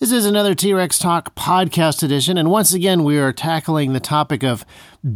This is another T Rex Talk podcast edition, and once again, we are tackling the topic of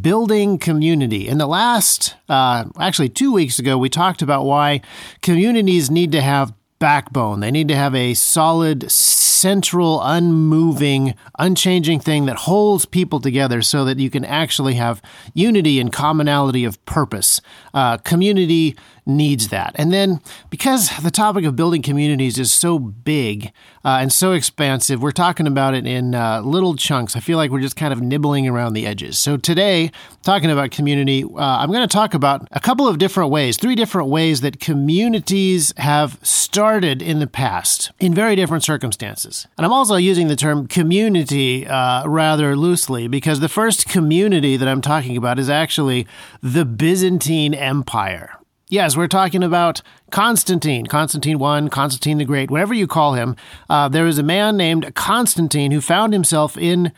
building community. In the last, uh, actually, two weeks ago, we talked about why communities need to have backbone. They need to have a solid, central, unmoving, unchanging thing that holds people together so that you can actually have unity and commonality of purpose. Uh, community needs that. And then, because the topic of building communities is so big uh, and so expansive, we're talking about it in uh, little chunks. I feel like we're just kind of nibbling around the edges. So, today, talking about community, uh, I'm going to talk about a couple of different ways, three different ways that communities have started in the past in very different circumstances. And I'm also using the term community uh, rather loosely because the first community that I'm talking about is actually the Byzantine Empire. Yes, we're talking about Constantine, Constantine I, Constantine the Great, whatever you call him. Uh, a man named Constantine who found himself in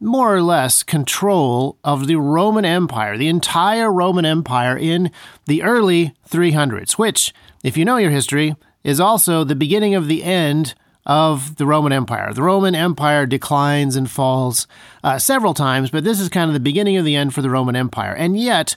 more or less control of the Roman Empire, the entire Roman Empire in the early 300s, which, if you know your history, is also the beginning of the end of the Roman Empire. The Roman Empire declines and falls uh, several times, but this is kind of the beginning of the end for the Roman Empire. And yet,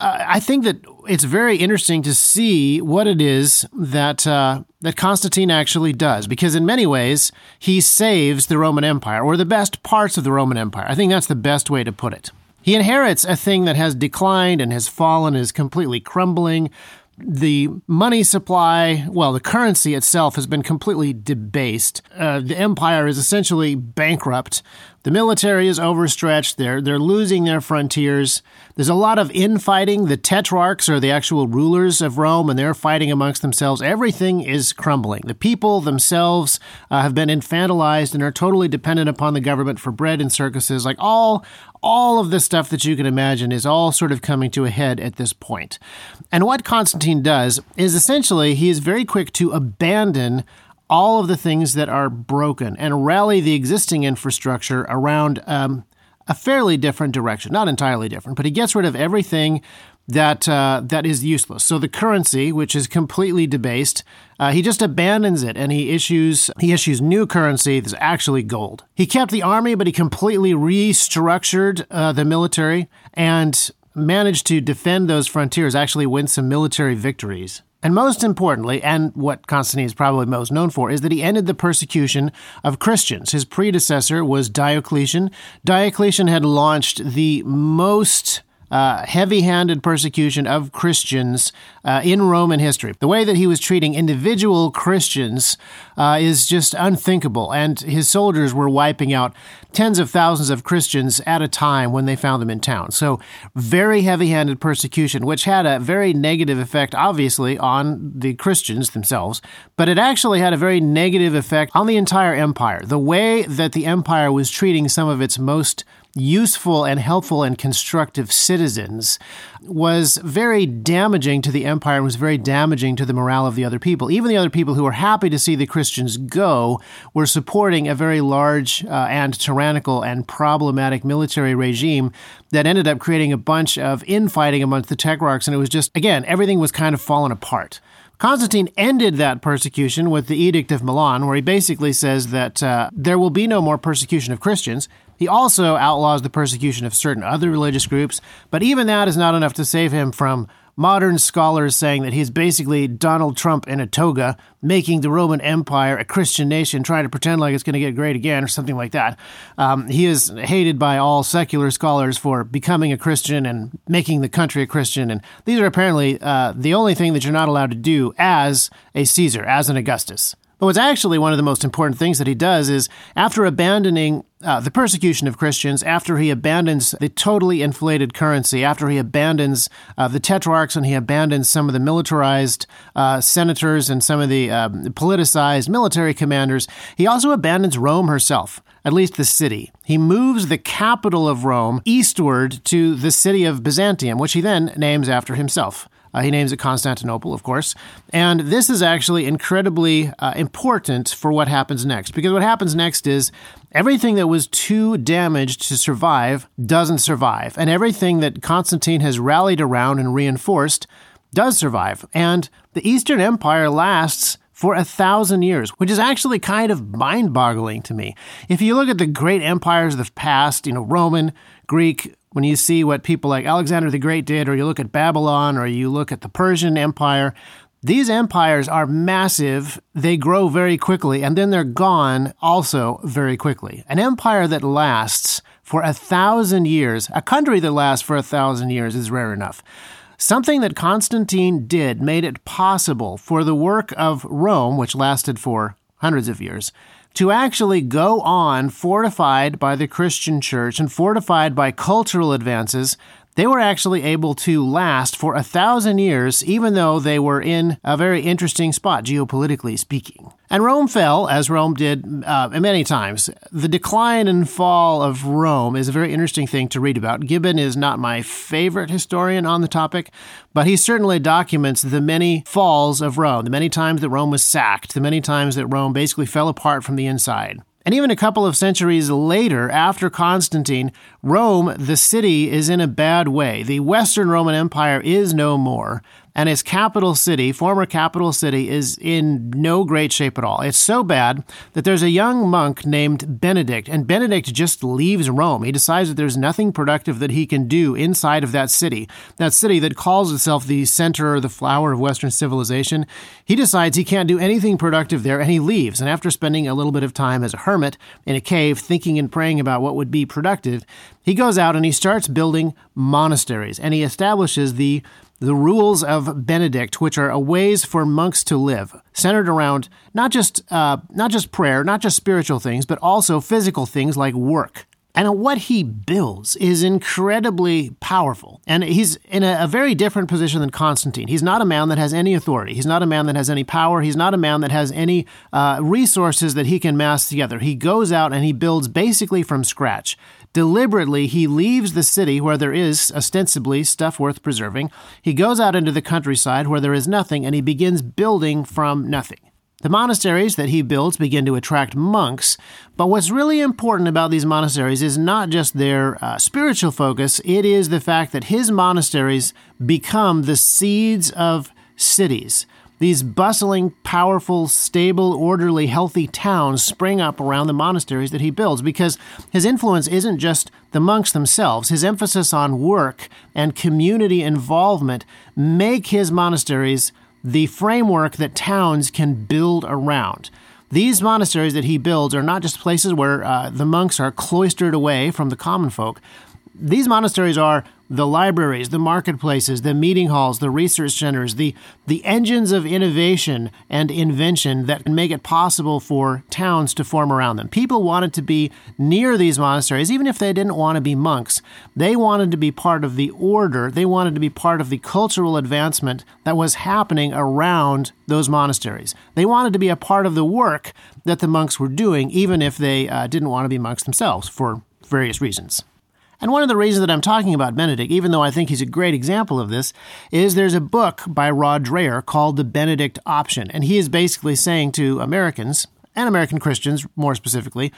I think that it's very interesting to see what it is that uh, that Constantine actually does, because in many ways he saves the Roman Empire or the best parts of the Roman Empire. I think that's the best way to put it. He inherits a thing that has declined and has fallen, is completely crumbling. The money supply, well, the currency itself has been completely debased. Uh, the empire is essentially bankrupt. The military is overstretched. They're, they're losing their frontiers. There's a lot of infighting. The tetrarchs are the actual rulers of Rome, and they're fighting amongst themselves. Everything is crumbling. The people themselves uh, have been infantilized and are totally dependent upon the government for bread and circuses. Like all, all of the stuff that you can imagine is all sort of coming to a head at this point. And what Constantine does is essentially he is very quick to abandon all of the things that are broken and rally the existing infrastructure around um, a fairly different direction. Not entirely different, but he gets rid of everything that uh, that is useless. So the currency, which is completely debased, uh, he just abandons it and he issues he issues new currency that's actually gold. He kept the army, but he completely restructured uh, the military and managed to defend those frontiers. Actually, win some military victories. And most importantly, and what Constantine is probably most known for, is that he ended the persecution of Christians. His predecessor was Diocletian. Diocletian had launched the most uh, heavy handed persecution of Christians uh, in Roman history. The way that he was treating individual Christians uh, is just unthinkable, and his soldiers were wiping out tens of thousands of Christians at a time when they found them in town. So, very heavy handed persecution, which had a very negative effect, obviously, on the Christians themselves, but it actually had a very negative effect on the entire empire. The way that the empire was treating some of its most useful and helpful and constructive citizens was very damaging to the empire and was very damaging to the morale of the other people. Even the other people who were happy to see the Christians go were supporting a very large uh, and tyrannical and problematic military regime that ended up creating a bunch of infighting amongst the tetrarchs. And it was just, again, everything was kind of falling apart. Constantine ended that persecution with the Edict of Milan, where he basically says that uh, there will be no more persecution of Christians. He also outlaws the persecution of certain other religious groups, but even that is not enough to save him from modern scholars saying that he's basically Donald Trump in a toga, making the Roman Empire a Christian nation, trying to pretend like it's going to get great again or something like that. Um, he is hated by all secular scholars for becoming a Christian and making the country a Christian. And these are apparently uh, the only thing that you're not allowed to do as a Caesar, as an Augustus. But what's actually one of the most important things that he does is after abandoning uh, the persecution of Christians, after he abandons the totally inflated currency, after he abandons uh, the tetrarchs and he abandons some of the militarized uh, senators and some of the um, politicized military commanders, he also abandons Rome herself at least the city. He moves the capital of Rome eastward to the city of Byzantium, which he then names after himself. Uh, he names it Constantinople, of course. And this is actually incredibly uh, important for what happens next, because what happens next is everything that was too damaged to survive doesn't survive. And everything that Constantine has rallied around and reinforced does survive. And the Eastern Empire lasts for a thousand years, which is actually kind of mind boggling to me. If you look at the great empires of the past, you know, Roman, Greek, when you see what people like Alexander the Great did, or you look at Babylon, or you look at the Persian Empire, these empires are massive, they grow very quickly, and then they're gone also very quickly. An empire that lasts for a thousand years, a country that lasts for a thousand years, is rare enough. Something that Constantine did made it possible for the work of Rome, which lasted for hundreds of years, to actually go on fortified by the Christian church and fortified by cultural advances they were actually able to last for a thousand years, even though they were in a very interesting spot, geopolitically speaking. And Rome fell, as Rome did uh, many times. The decline and fall of Rome is a very interesting thing to read about. Gibbon is not my favorite historian on the topic, but he certainly documents the many falls of Rome, the many times that Rome was sacked, the many times that Rome basically fell apart from the inside. And even a couple of centuries later, after Constantine, Rome, the city, is in a bad way. The Western Roman Empire is no more and its capital city, former capital city, is in no great shape at all. It's so bad that there's a young monk named Benedict, and Benedict just leaves Rome. He decides that there's nothing productive that he can do inside of that city, that city that calls itself the center or the flower of Western civilization. He decides he can't do anything productive there, and he leaves. And after spending a little bit of time as a hermit in a cave, thinking and praying about what would be productive, he goes out and he starts building monasteries, and he establishes the the rules of Benedict, which are ways for monks to live, centered around not just uh, not just prayer, not just spiritual things, but also physical things like work. And what he builds is incredibly powerful. And he's in a, a, very different position than Constantine. He's not a man that has any authority. He's not a man that has any power. He's not a man that has any uh, resources that he can mass together. He goes out and he builds basically from scratch. Deliberately, he leaves the city where there is ostensibly stuff worth preserving. He goes out into the countryside where there is nothing and he begins building from nothing. The monasteries that he builds begin to attract monks, but what's really important about these monasteries is not just their uh, spiritual focus, it is the fact that his monasteries become the seeds of cities. These bustling, powerful, stable, orderly, healthy towns spring up around the monasteries that he builds because his influence isn't just the monks themselves. His emphasis on work and community involvement make his monasteries the framework that towns can build around. These monasteries that he builds are not just places where uh, the monks are cloistered away from the common folk. These monasteries are the libraries, the marketplaces, the meeting halls, the research centers, the, the engines of innovation and invention that make it possible for towns to form around them. People wanted to be near these monasteries, even if they didn't want to be monks. They wanted to be part of the order, they wanted to be part of the cultural advancement that was happening around those monasteries. They wanted to be a part of the work that the monks were doing, even if they uh, didn't want to be monks themselves for various reasons. And one of the reasons that I'm talking about Benedict, even though I think he's a great example of this, is there's a book by Rod Dreher called The Benedict Option. And he is basically saying to Americans, and American Christians more specifically,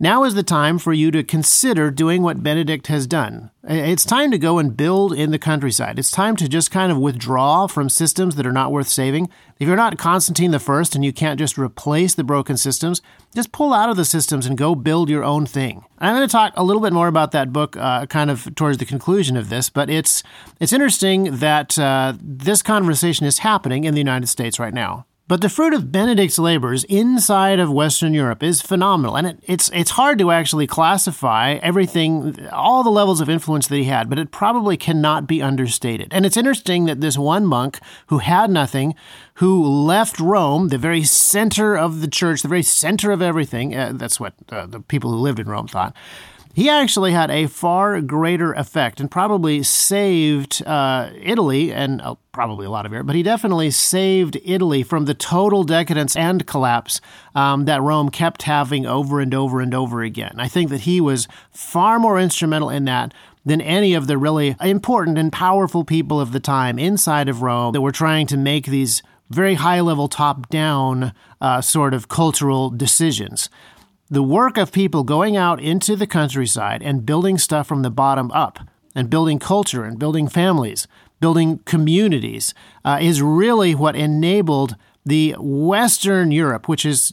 now is the time for you to consider doing what Benedict has done. It's time to go and build in the countryside. It's time to just kind of withdraw from systems that are not worth saving. If you're not Constantine the First and you can't just replace the broken systems, just pull out of the systems and go build your own thing. I'm going to talk a little bit more about that book, uh, kind of towards the conclusion of this. But it's it's interesting that uh, this conversation is happening in the United States right now. But the fruit of Benedict's labors inside of Western Europe is phenomenal, and it, it's it's hard to actually classify everything, all the levels of influence that he had, but it probably cannot be understated. And it's interesting that this one monk who had nothing, who left Rome, the very center of the church, the very center of everything, uh, that's what uh, the people who lived in Rome thought he actually had a far greater effect and probably saved uh, Italy and uh, probably a lot of Europe, but he definitely saved Italy from the total decadence and collapse um, that Rome kept having over and over and over again. I think that he was far more instrumental in that than any of the really important and powerful people of the time inside of Rome that were trying to make these very high level, top down uh, sort of cultural decisions the work of people going out into the countryside and building stuff from the bottom up and building culture and building families, building communities uh, is really what enabled the Western Europe, which is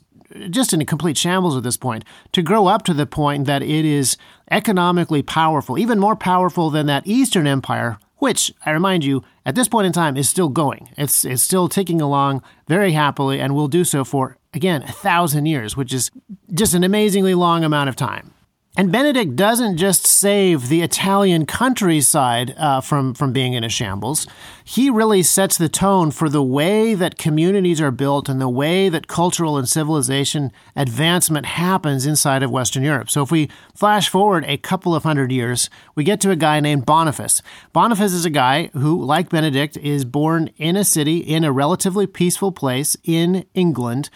just in a complete shambles at this point, to grow up to the point that it is economically powerful, even more powerful than that Eastern Empire, which I remind you, at this point in time, is still going. It's, it's still ticking along very happily and will do so for, again, a thousand years, which is just an amazingly long amount of time. And Benedict doesn't just save the Italian countryside uh, from, from being in a shambles. He really sets the tone for the way that communities are built and the way that cultural and civilization advancement happens inside of Western Europe. So if we flash forward a couple of hundred years, we get to a guy named Boniface. Boniface is a guy who, like Benedict, is born in a city in a relatively peaceful place in England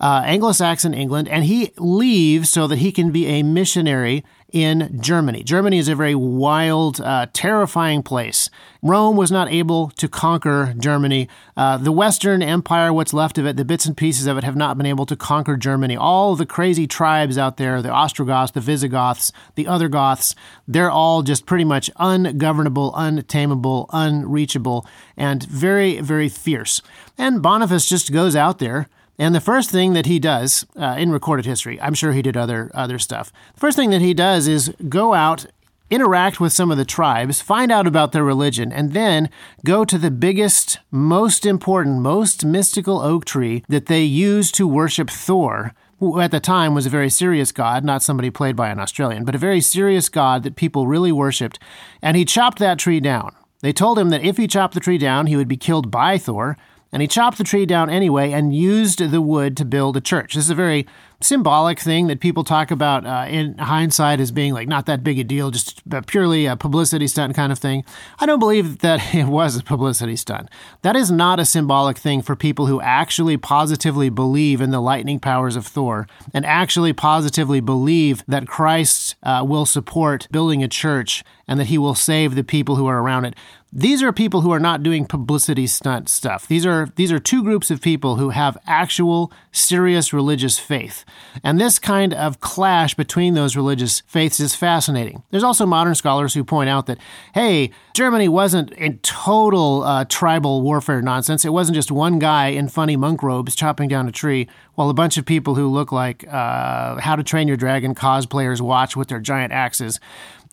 uh, Anglo Saxon England, and he leaves so that he can be a missionary in Germany. Germany is a very wild, uh, terrifying place. Rome was not able to conquer Germany. Uh, the Western Empire, what's left of it, the bits and pieces of it, have not been able to conquer Germany. All the crazy tribes out there, the Ostrogoths, the Visigoths, the other Goths, they're all just pretty much ungovernable, untamable, unreachable, and very, very fierce. And Boniface just goes out there and the first thing that he does uh, in recorded history, I'm sure he did other other stuff. The first thing that he does is go out, interact with some of the tribes, find out about their religion, and then go to the biggest, most important, most mystical oak tree that they use to worship Thor. Who at the time was a very serious god, not somebody played by an Australian, but a very serious god that people really worshipped. And he chopped that tree down. They told him that if he chopped the tree down, he would be killed by Thor, and he chopped the tree down anyway and used the wood to build a church. This is a very symbolic thing that people talk about uh, in hindsight as being like not that big a deal, just purely a publicity stunt kind of thing. I don't believe that it was a publicity stunt. That is not a symbolic thing for people who actually positively believe in the lightning powers of Thor and actually positively believe that Christ uh, will support building a church and that he will save the people who are around it. These are people who are not doing publicity stunt stuff. These are these are two groups of people who have actual serious religious faith. And this kind of clash between those religious faiths is fascinating. There's also modern scholars who point out that hey, Germany wasn't in total uh, tribal warfare nonsense. It wasn't just one guy in funny monk robes chopping down a tree while a bunch of people who look like uh, How to Train Your Dragon cosplayers watch with their giant axes.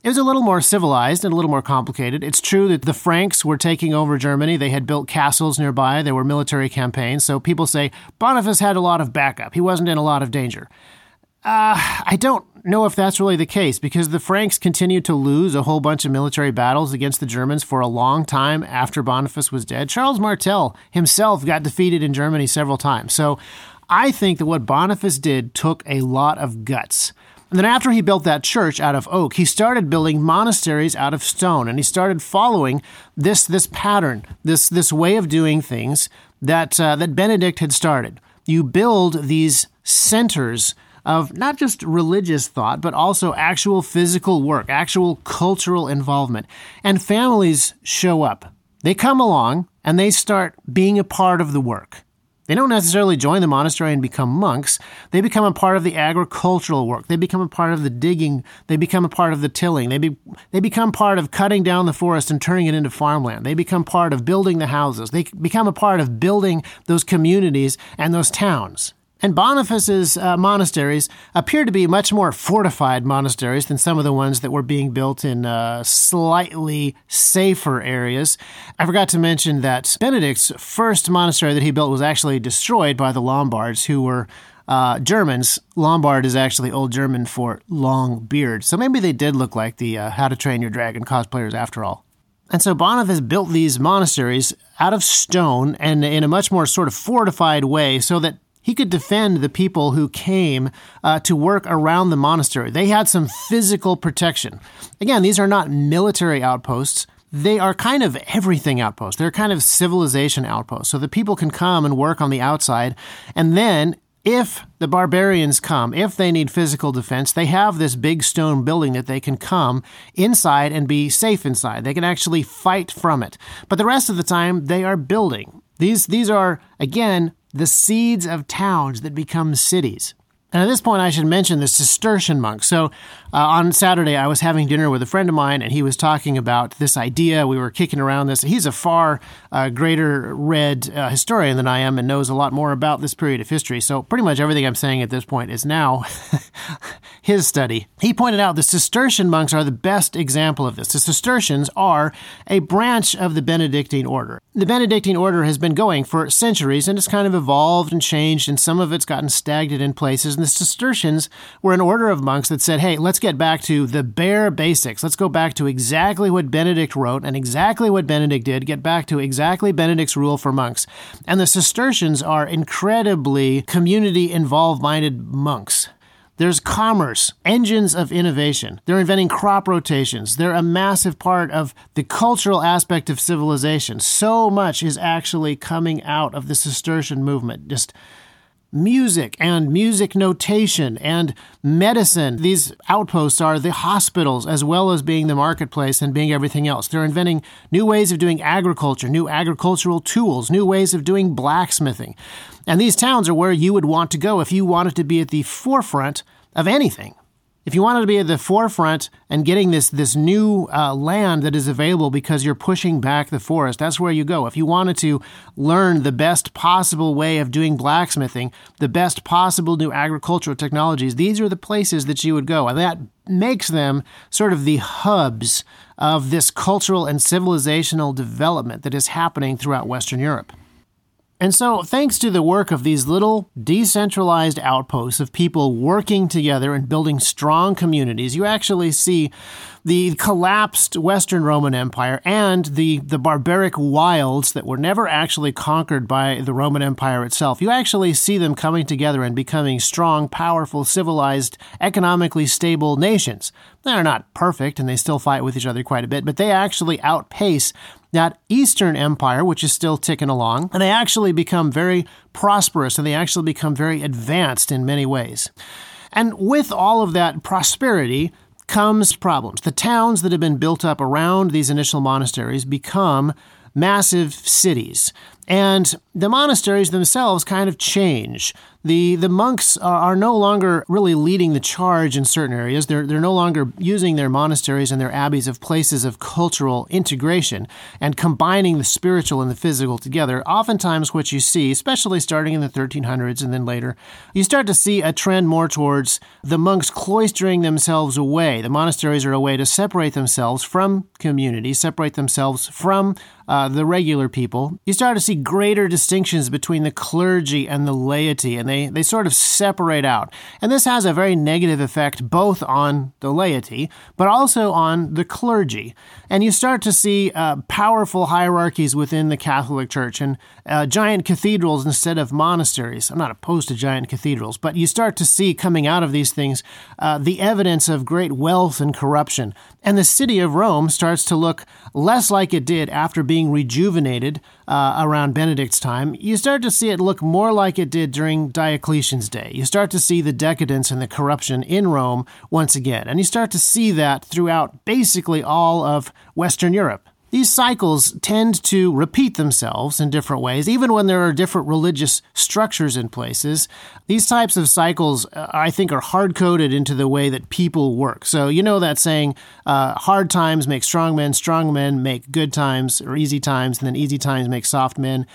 It was a little more civilized and a little more complicated. It's true that the Franks were taking over Germany. They had built castles nearby. There were military campaigns. So people say Boniface had a lot of backup. He wasn't in a lot of danger. Uh, I don't know if that's really the case because the Franks continued to lose a whole bunch of military battles against the Germans for a long time after Boniface was dead. Charles Martel himself got defeated in Germany several times. So I think that what Boniface did took a lot of guts. And then after he built that church out of oak, he started building monasteries out of stone, and he started following this this pattern, this this way of doing things that uh, that Benedict had started. You build these centers of not just religious thought, but also actual physical work, actual cultural involvement, and families show up. They come along and they start being a part of the work. They don't necessarily join the monastery and become monks. They become a part of the agricultural work. They become a part of the digging. They become a part of the tilling. They, be, they become part of cutting down the forest and turning it into farmland. They become part of building the houses. They become a part of building those communities and those towns. And Boniface's uh, monasteries appear to be much more fortified monasteries than some of the ones that were being built in uh, slightly safer areas. I forgot to mention that Benedict's first monastery that he built was actually destroyed by the Lombards, who were uh, Germans. Lombard is actually Old German for long beard. So maybe they did look like the uh, How to Train Your Dragon cosplayers after all. And so Boniface built these monasteries out of stone and in a much more sort of fortified way so that he could defend the people who came uh, to work around the monastery. They had some physical protection. Again, these are not military outposts. They are kind of everything outposts. They're kind of civilization outposts. So the people can come and work on the outside. And then if the barbarians come, if they need physical defense, they have this big stone building that they can come inside and be safe inside. They can actually fight from it. But the rest of the time, they are building. These, these are, again, the seeds of towns that become cities. And at this point, I should mention the Cistercian monks. So uh, on Saturday, I was having dinner with a friend of mine, and he was talking about this idea. We were kicking around this. He's a far uh, greater read uh, historian than I am and knows a lot more about this period of history. So pretty much everything I'm saying at this point is now his study. He pointed out the Cistercian monks are the best example of this. The Cistercians are a branch of the Benedictine order. The Benedictine order has been going for centuries, and it's kind of evolved and changed, and some of it's gotten stagnant in places. And the Cistercians were an order of monks that said, hey, let's get back to the bare basics. Let's go back to exactly what Benedict wrote and exactly what Benedict did, get back to exactly Benedict's rule for monks. And the Cistercians are incredibly community involved minded monks. There's commerce, engines of innovation. They're inventing crop rotations. They're a massive part of the cultural aspect of civilization. So much is actually coming out of the Cistercian movement. Just music and music notation and medicine. These outposts are the hospitals as well as being the marketplace and being everything else. They're inventing new ways of doing agriculture, new agricultural tools, new ways of doing blacksmithing. And these towns are where you would want to go if you wanted to be at the forefront of anything if you wanted to be at the forefront and getting this this new uh, land that is available because you're pushing back the forest, that's where you go. If you wanted to learn the best possible way of doing blacksmithing, the best possible new agricultural technologies, these are the places that you would go, and that makes them sort of the hubs of this cultural and civilizational development that is happening throughout Western Europe. And so, thanks to the work of these little decentralized outposts of people working together and building strong communities, you actually see the collapsed Western Roman Empire and the, the barbaric wilds that were never actually conquered by the Roman Empire itself. You actually see them coming together and becoming strong, powerful, civilized, economically stable nations. They're not perfect and they still fight with each other quite a bit, but they actually outpace that Eastern Empire, which is still ticking along, and they actually become very prosperous and they actually become very advanced in many ways. And with all of that prosperity, comes problems. The towns that have been built up around these initial monasteries become massive cities. And the monasteries themselves kind of change. The, the monks are, no longer really leading the charge in certain areas. They're, they're no longer using their monasteries and their abbeys of places of cultural integration and combining the spiritual and the physical together. Oftentimes, what you see, especially starting in the 1300s and then later, you start to see a trend more towards the monks cloistering themselves away. The monasteries are a way to separate themselves from community, separate themselves from uh, the regular people. You start to see greater distinctions between the clergy and the laity, and they, they sort of separate out. And this has a very negative effect both on the laity, but also on the clergy. And you start to see uh, powerful hierarchies within the Catholic Church and uh, giant cathedrals instead of monasteries. I'm not opposed to giant cathedrals, but you start to see coming out of these things uh, the evidence of great wealth and corruption. And the city of Rome starts to look less like it did after being rejuvenated uh, around Benedict's time, you start to see it look more like it did during Diocletian's day. You start to see the decadence and the corruption in Rome once again. And you start to see that throughout basically all of Western Europe. These cycles tend to repeat themselves in different ways, even when there are different religious structures in places. These types of cycles, uh, I think, are hard coded into the way that people work. So, you know that saying, uh, hard times make strong men, strong men make good times or easy times, and then easy times make soft men.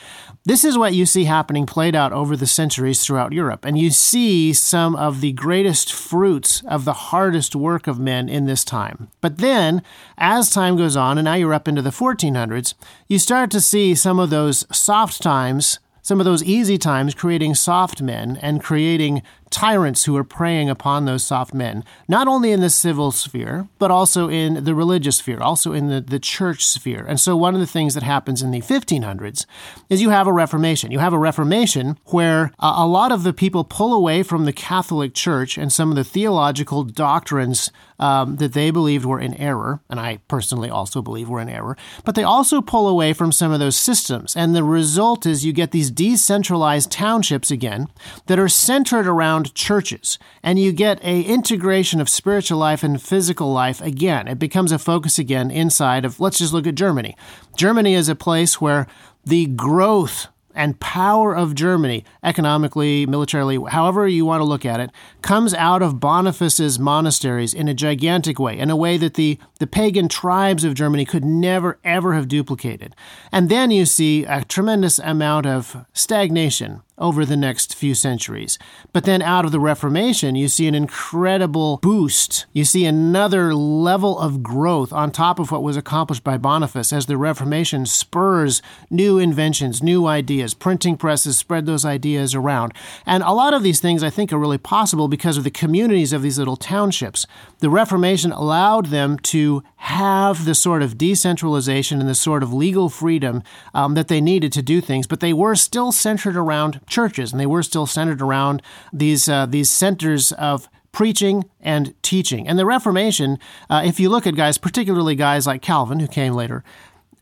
This is what you see happening played out over the centuries throughout Europe. And you see some of the greatest fruits of the hardest work of men in this time. But then, as time goes on, and now you're up into the 1400s, you start to see some of those soft times some of those easy times creating soft men and creating tyrants who are preying upon those soft men, not only in the civil sphere, but also in the religious sphere, also in the, the church sphere. And so, one of the things that happens in the 1500s is you have a Reformation. You have a Reformation where uh, a lot of the people pull away from the Catholic Church and some of the theological doctrines um, that they believed were in error, and I personally also believe were in error, but they also pull away from some of those systems. And the result is you get these decentralized townships again that are centered around around churches, and you get a integration of spiritual life and physical life again. It becomes a focus again inside of let's just look at Germany. Germany is a place where the growth and power of Germany, economically, militarily, however you want to look at it, comes out of Boniface's monasteries in a gigantic way, in a way that the, the pagan tribes of Germany could never, ever have duplicated. And then you see a tremendous amount of stagnation over the next few centuries. But then out of the Reformation, you see an incredible boost. You see another level of growth on top of what was accomplished by Boniface as the Reformation spurs new inventions, new ideas. Printing presses spread those ideas around. And a lot of these things I think are really possible because of the communities of these little townships. The Reformation allowed them to have the sort of decentralization and the sort of legal freedom um, that they needed to do things, but they were still centered around churches, and they were still centered around these uh, these centers of preaching and teaching. And the Reformation, uh, if you look at guys, particularly guys like Calvin, who came later,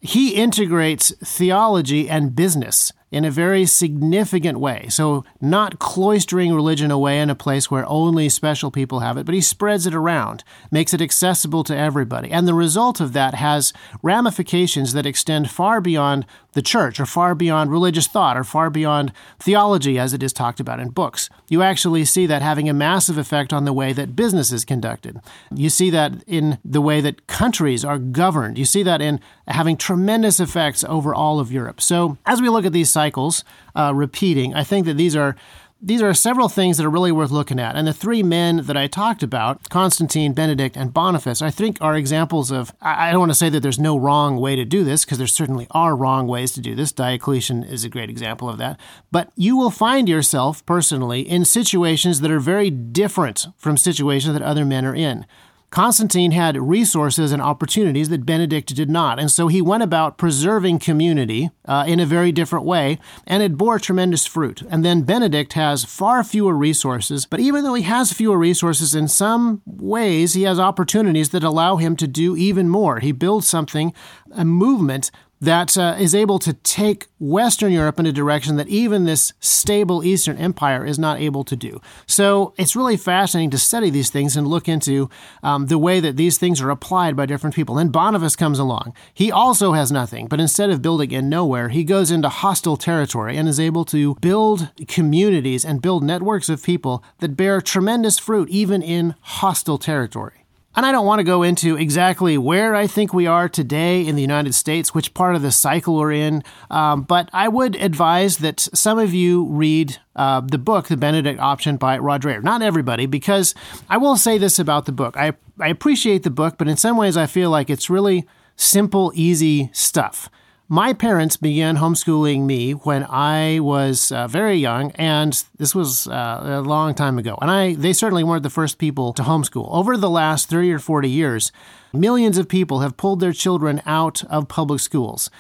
he integrates theology and business in a very significant way. So, not cloistering religion away in a place where only special people have it, but he spreads it around, makes it accessible to everybody. And the result of that has ramifications that extend far beyond the church or far beyond religious thought or far beyond theology as it is talked about in books. You actually see that having a massive effect on the way that business is conducted. You see that in the way that countries are governed. You see that in having tremendous effects over all of Europe. So, as we look at these cycles uh, repeating, I think that these are these are several things that are really worth looking at. And the three men that I talked about, Constantine, Benedict, and Boniface, I think are examples of. I don't want to say that there's no wrong way to do this, because there certainly are wrong ways to do this. Diocletian is a great example of that. But you will find yourself personally in situations that are very different from situations that other men are in. Constantine had resources and opportunities that Benedict did not, and so he went about preserving community uh, in a very different way, and it bore tremendous fruit. And then Benedict has far fewer resources, but even though he has fewer resources, in some ways he has opportunities that allow him to do even more. He builds something, a movement that uh, is able to take Western Europe in a direction that even this stable Eastern Empire is not able to do. So it's really fascinating to study these things and look into um, the way that these things are applied by different people. Then Boniface comes along. He also has nothing, but instead of building in nowhere, he goes into hostile territory and is able to build communities and build networks of people that bear tremendous fruit even in hostile territory. And I don't want to go into exactly where I think we are today in the United States, which part of the cycle we're in, um, but I would advise that some of you read uh, the book, The Benedict Option by Rod Dreher. Not everybody, because I will say this about the book. I, I appreciate the book, but in some ways I feel like it's really simple, easy stuff. My parents began homeschooling me when I was uh, very young, and this was uh, a long time ago. And I, they certainly weren't the first people to homeschool. Over the last 30 or 40 years, millions of people have pulled their children out of public schools.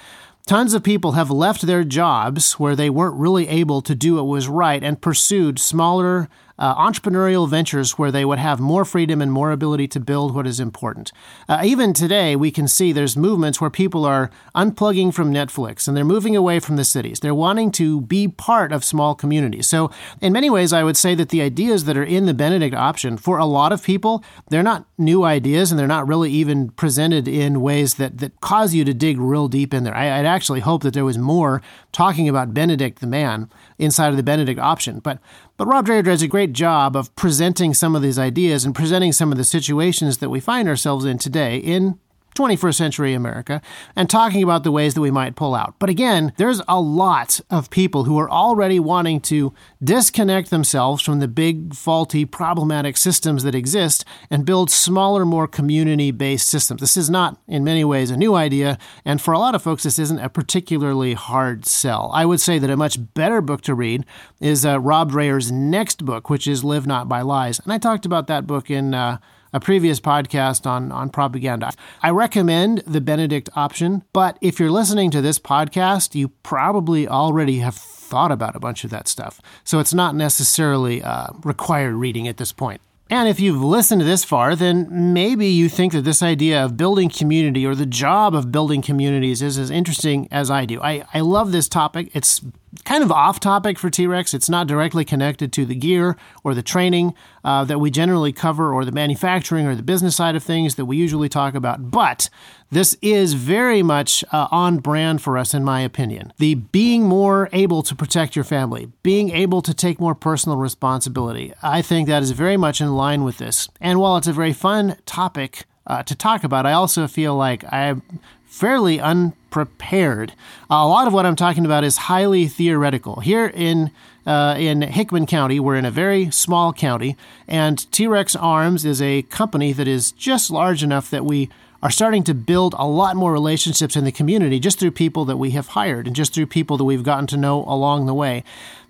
Tons of people have left their jobs where they weren't really able to do what was right and pursued smaller, uh, entrepreneurial ventures where they would have more freedom and more ability to build what is important. Uh, even today, we can see there's movements where people are unplugging from Netflix and they're moving away from the cities. They're wanting to be part of small communities. So, in many ways, I would say that the ideas that are in the Benedict option, for a lot of people, they're not new ideas and they're not really even presented in ways that, that cause you to dig real deep in there. I, I'd actually hope that there was more talking about Benedict the man inside of the Benedict option. But but Rod Dreher does a great job of presenting some of these ideas and presenting some of the situations that we find ourselves in today in 21st century America and talking about the ways that we might pull out. But again, there's a lot of people who are already wanting to disconnect themselves from the big, faulty, problematic systems that exist and build smaller, more community based systems. This is not, in many ways, a new idea, and for a lot of folks, this isn't a particularly hard sell. I would say that a much better book to read is uh, Rod Dreher's next book, which is Live Not by Lies. And I talked about that book in. Uh, a previous podcast on, on propaganda. I recommend the Benedict option, but if you're listening to this podcast, you probably already have thought about a bunch of that stuff. So it's not necessarily uh, required reading at this point. And if you've listened this far, then maybe you think that this idea of building community or the job of building communities is as interesting as I do. I, I love this topic. It's kind of off topic for T Rex. It's not directly connected to the gear or the training uh, that we generally cover, or the manufacturing or the business side of things that we usually talk about. But this is very much uh, on brand for us, in my opinion. The being more able to protect your family, being able to take more personal responsibility. I think that is very much in line with this. And while it's a very fun topic, uh, to talk about. I also feel like I'm fairly unprepared. a lot of what I'm talking about is highly theoretical. Here in uh, in Hickman County, we're in a very small county, and T Rex Arms is a company that is just large enough that we are starting to build a lot more relationships in the community just through people that we have hired and just through people that we've gotten to know along the way.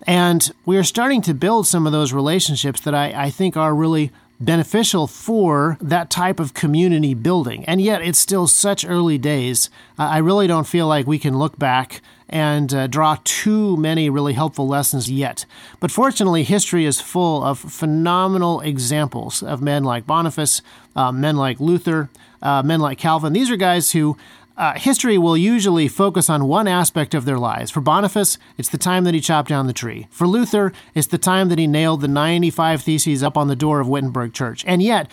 And we are starting to build some of those relationships that I, I think are really beneficial for that type of community building. And yet, it's still such early days. Uh, I really don't feel like we can look back and uh, draw too many really helpful lessons yet. But fortunately, history is full of phenomenal examples of men like Boniface, uh, men like Luther, uh, men like Calvin. These are guys who uh, history will usually focus on one aspect of their lives. For Boniface, it's the time that he chopped down the tree. For Luther, it's the time that he nailed the 95 Theses up on the door of Wittenberg Church. And yet,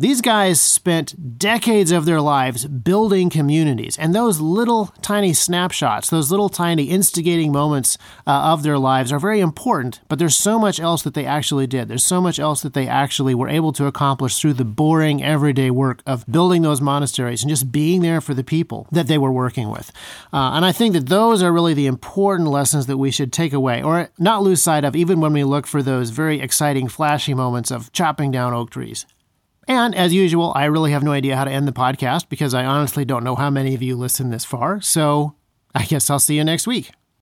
these guys spent decades of their lives building communities, and those little tiny snapshots, those little tiny instigating moments uh, of their lives are very important, but there's so much else that they actually did. There's so much else that they actually were able to accomplish through the boring everyday work of building those monasteries and just being there for the people that they were working with. Uh, and I think that those are really the important lessons that we should take away or not lose sight of, even when we look for those very exciting, flashy moments of chopping down oak trees. And as usual, I really have no idea how to end the podcast because I honestly don't know how many of you listen this far. So I guess I'll see you next week.